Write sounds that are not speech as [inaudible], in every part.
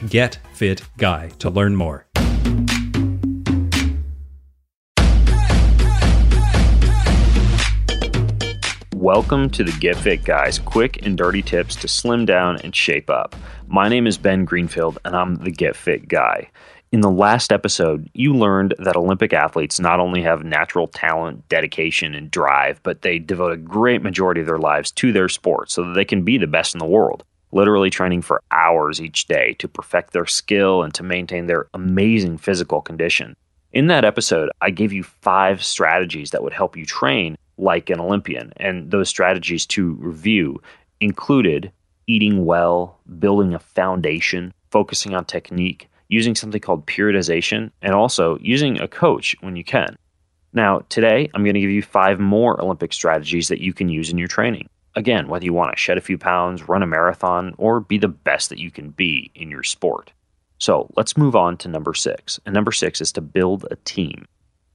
getfitguy to learn more. Welcome to the Get Fit Guys quick and dirty tips to slim down and shape up. My name is Ben Greenfield and I'm the Get Fit Guy. In the last episode, you learned that Olympic athletes not only have natural talent, dedication, and drive, but they devote a great majority of their lives to their sport so that they can be the best in the world, literally training for hours each day to perfect their skill and to maintain their amazing physical condition. In that episode, I gave you five strategies that would help you train like an Olympian, and those strategies to review included eating well, building a foundation, focusing on technique, using something called periodization, and also using a coach when you can. Now, today, I'm going to give you five more Olympic strategies that you can use in your training. Again, whether you want to shed a few pounds, run a marathon, or be the best that you can be in your sport. So let's move on to number six. And number six is to build a team.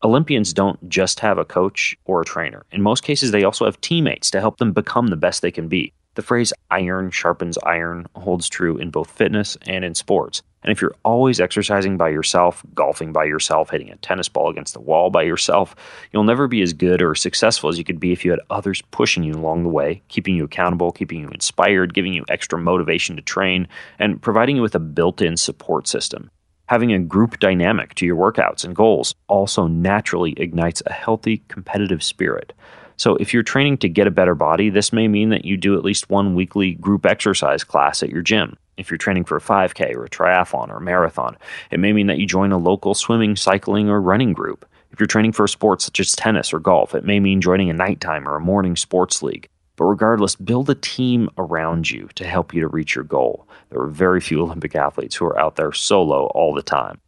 Olympians don't just have a coach or a trainer. In most cases, they also have teammates to help them become the best they can be. The phrase iron sharpens iron holds true in both fitness and in sports. And if you're always exercising by yourself, golfing by yourself, hitting a tennis ball against the wall by yourself, you'll never be as good or successful as you could be if you had others pushing you along the way, keeping you accountable, keeping you inspired, giving you extra motivation to train, and providing you with a built in support system. Having a group dynamic to your workouts and goals also naturally ignites a healthy competitive spirit. So, if you're training to get a better body, this may mean that you do at least one weekly group exercise class at your gym. If you're training for a 5K or a triathlon or a marathon, it may mean that you join a local swimming, cycling, or running group. If you're training for a sport such as tennis or golf, it may mean joining a nighttime or a morning sports league. But regardless, build a team around you to help you to reach your goal. There are very few Olympic athletes who are out there solo all the time.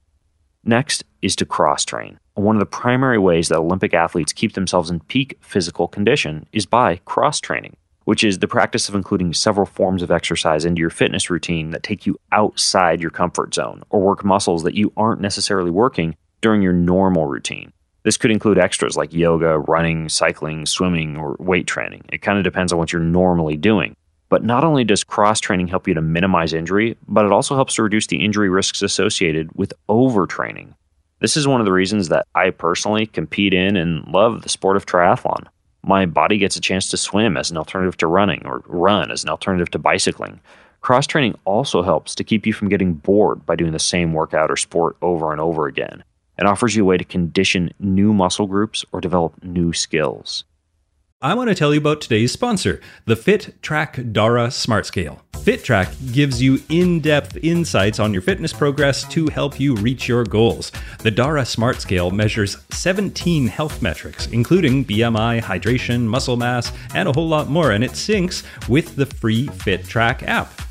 Next is to cross train. One of the primary ways that Olympic athletes keep themselves in peak physical condition is by cross training, which is the practice of including several forms of exercise into your fitness routine that take you outside your comfort zone or work muscles that you aren't necessarily working during your normal routine. This could include extras like yoga, running, cycling, swimming, or weight training. It kind of depends on what you're normally doing. But not only does cross training help you to minimize injury, but it also helps to reduce the injury risks associated with overtraining. This is one of the reasons that I personally compete in and love the sport of triathlon. My body gets a chance to swim as an alternative to running or run as an alternative to bicycling. Cross training also helps to keep you from getting bored by doing the same workout or sport over and over again. It offers you a way to condition new muscle groups or develop new skills. I want to tell you about today's sponsor, the FitTrack Dara Smart Scale. FitTrack gives you in depth insights on your fitness progress to help you reach your goals. The Dara Smart Scale measures 17 health metrics, including BMI, hydration, muscle mass, and a whole lot more, and it syncs with the free FitTrack app.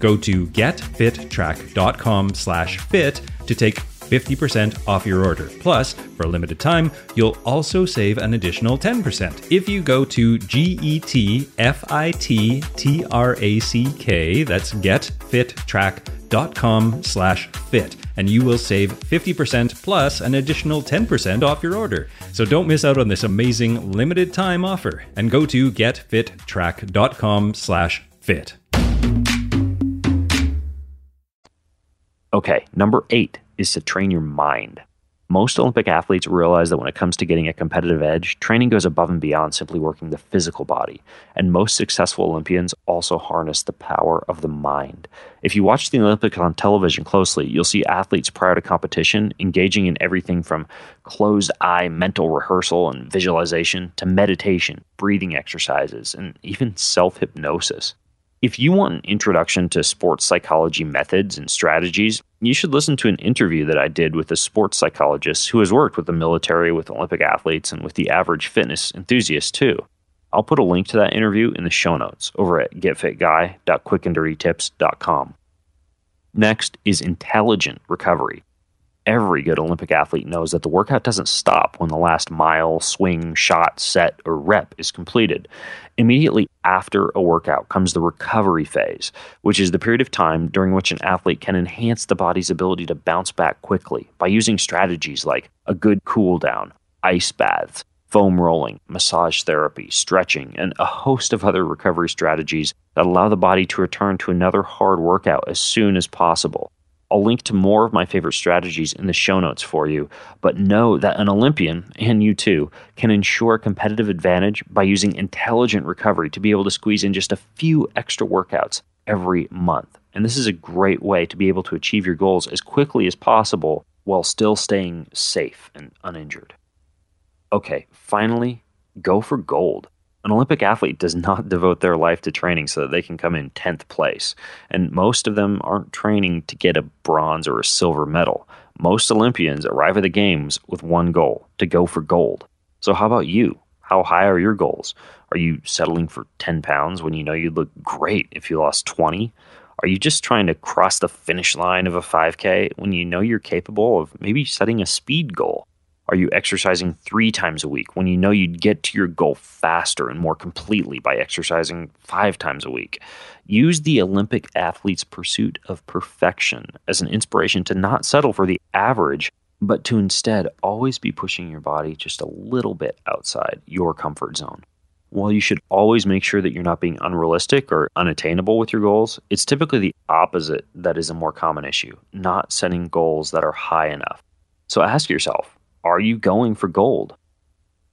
Go to getfittrack.com slash fit to take 50% off your order. Plus, for a limited time, you'll also save an additional 10%. If you go to G-E-T-F-I-T-T-R-A-C-K, that's getfittrack.com slash fit, and you will save 50% plus an additional 10% off your order. So don't miss out on this amazing limited time offer and go to getfittrack.com slash fit. Okay, number eight is to train your mind. Most Olympic athletes realize that when it comes to getting a competitive edge, training goes above and beyond simply working the physical body. And most successful Olympians also harness the power of the mind. If you watch the Olympics on television closely, you'll see athletes prior to competition engaging in everything from closed eye mental rehearsal and visualization to meditation, breathing exercises, and even self hypnosis. If you want an introduction to sports psychology methods and strategies, you should listen to an interview that I did with a sports psychologist who has worked with the military, with Olympic athletes, and with the average fitness enthusiast too. I'll put a link to that interview in the show notes over at getfitguy.quickanddirtytips.com. Next is intelligent recovery every good Olympic athlete knows that the workout doesn't stop when the last mile, swing, shot, set, or rep is completed. Immediately after a workout comes the recovery phase, which is the period of time during which an athlete can enhance the body's ability to bounce back quickly by using strategies like a good cool down, ice baths, foam rolling, massage therapy, stretching, and a host of other recovery strategies that allow the body to return to another hard workout as soon as possible. I'll link to more of my favorite strategies in the show notes for you, but know that an Olympian, and you too, can ensure competitive advantage by using intelligent recovery to be able to squeeze in just a few extra workouts every month. And this is a great way to be able to achieve your goals as quickly as possible while still staying safe and uninjured. Okay, finally, go for gold. An Olympic athlete does [laughs] not devote their life to training so that they can come in 10th place. And most of them aren't training to get a bronze or a silver medal. Most Olympians arrive at the Games with one goal to go for gold. So, how about you? How high are your goals? Are you settling for 10 pounds when you know you'd look great if you lost 20? Are you just trying to cross the finish line of a 5K when you know you're capable of maybe setting a speed goal? Are you exercising three times a week when you know you'd get to your goal faster and more completely by exercising five times a week? Use the Olympic athlete's pursuit of perfection as an inspiration to not settle for the average, but to instead always be pushing your body just a little bit outside your comfort zone. While you should always make sure that you're not being unrealistic or unattainable with your goals, it's typically the opposite that is a more common issue, not setting goals that are high enough. So ask yourself, are you going for gold?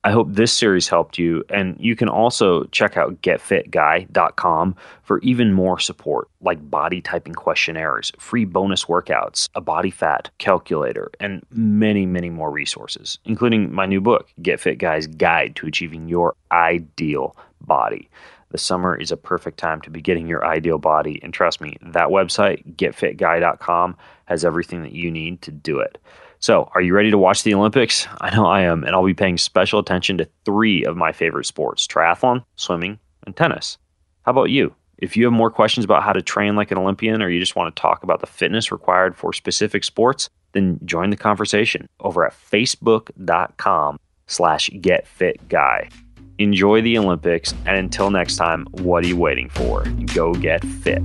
I hope this series helped you, and you can also check out getfitguy.com for even more support, like body typing questionnaires, free bonus workouts, a body fat calculator, and many, many more resources, including my new book, Get Fit Guy's Guide to Achieving Your Ideal Body. The summer is a perfect time to be getting your ideal body, and trust me, that website, getfitguy.com, has everything that you need to do it. So, are you ready to watch the Olympics? [laughs] I know I am, and I'll be paying special attention to three of my favorite sports triathlon, swimming, and tennis. How about you? If you have more questions about how to train like an Olympian or you just want to talk about the fitness required for specific sports, then join the conversation over at facebook.com slash getfitguy. Enjoy the Olympics, and until next time, what are you waiting for? Go get fit.